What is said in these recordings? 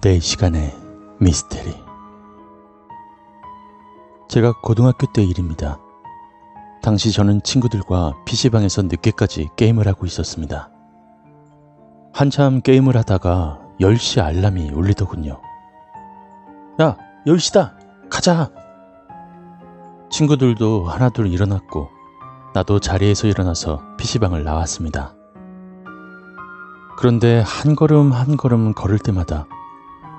4시간의 미스테리 제가 고등학교 때 일입니다. 당시 저는 친구들과 PC방에서 늦게까지 게임을 하고 있었습니다. 한참 게임을 하다가 10시 알람이 울리더군요. 야, 10시다! 가자! 친구들도 하나둘 일어났고, 나도 자리에서 일어나서 PC방을 나왔습니다. 그런데 한 걸음 한 걸음 걸을 때마다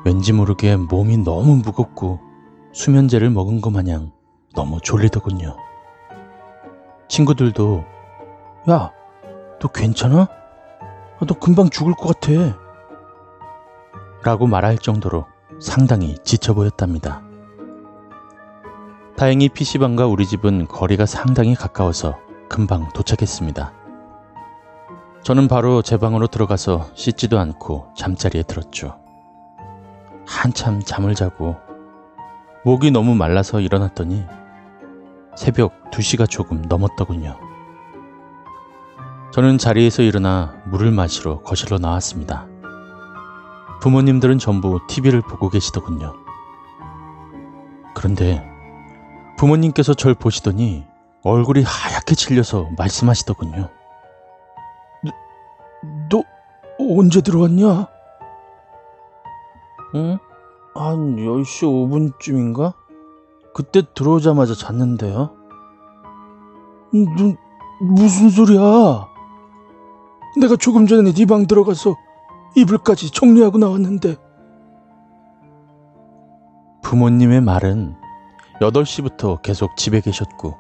왠지 모르게 몸이 너무 무겁고 수면제를 먹은 것 마냥 너무 졸리더군요. 친구들도 야, 너 괜찮아? 아, 너 금방 죽을 것 같아. 라고 말할 정도로 상당히 지쳐 보였답니다. 다행히 PC방과 우리 집은 거리가 상당히 가까워서 금방 도착했습니다. 저는 바로 제 방으로 들어가서 씻지도 않고 잠자리에 들었죠. 한참 잠을 자고 목이 너무 말라서 일어났더니 새벽 2시가 조금 넘었더군요. 저는 자리에서 일어나 물을 마시러 거실로 나왔습니다. 부모님들은 전부 TV를 보고 계시더군요. 그런데 부모님께서 절 보시더니 얼굴이 하얗게 질려서 말씀하시더군요. 너 언제 들어왔냐? 응? 한 10시 5분쯤인가? 그때 들어오자마자 잤는데요. 너, 무슨 소리야? 내가 조금 전에 네 방 들어가서 이불까지 정리하고 나왔는데. 부모님의 말은 8시부터 계속 집에 계셨고,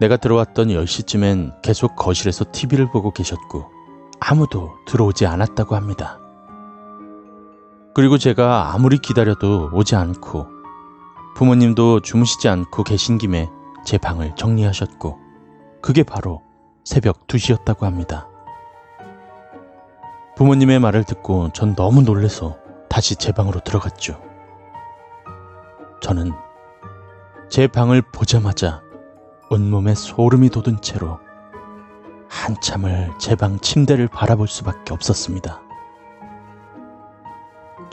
내가 들어왔던 10시쯤엔 계속 거실에서 TV를 보고 계셨고, 아무도 들어오지 않았다고 합니다. 그리고 제가 아무리 기다려도 오지 않고 부모님도 주무시지 않고 계신 김에 제 방을 정리하셨고 그게 바로 새벽 2시였다고 합니다. 부모님의 말을 듣고 전 너무 놀래서 다시 제 방으로 들어갔죠. 저는 제 방을 보자마자 온몸에 소름이 돋은 채로 한참을 제 방 침대를 바라볼 수밖에 없었습니다.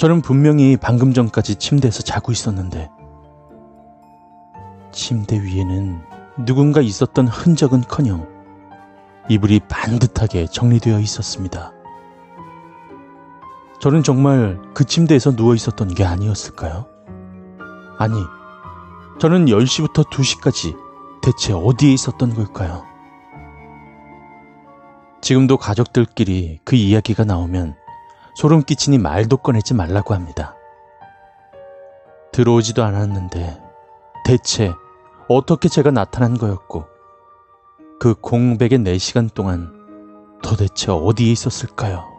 저는 분명히 방금 전까지 침대에서 자고 있었는데 침대 위에는 누군가 있었던 흔적은 커녕 이불이 반듯하게 정리되어 있었습니다. 저는 정말 그 침대에서 누워 있었던 게 아니었을까요? 아니, 저는 10시부터 2시까지 대체 어디에 있었던 걸까요? 지금도 가족들끼리 그 이야기가 나오면 소름 끼치니 말도 꺼내지 말라고 합니다. 들어오지도 않았는데 대체 어떻게 제가 나타난 거였고 그 공백의 4시간 동안 도대체 어디에 있었을까요?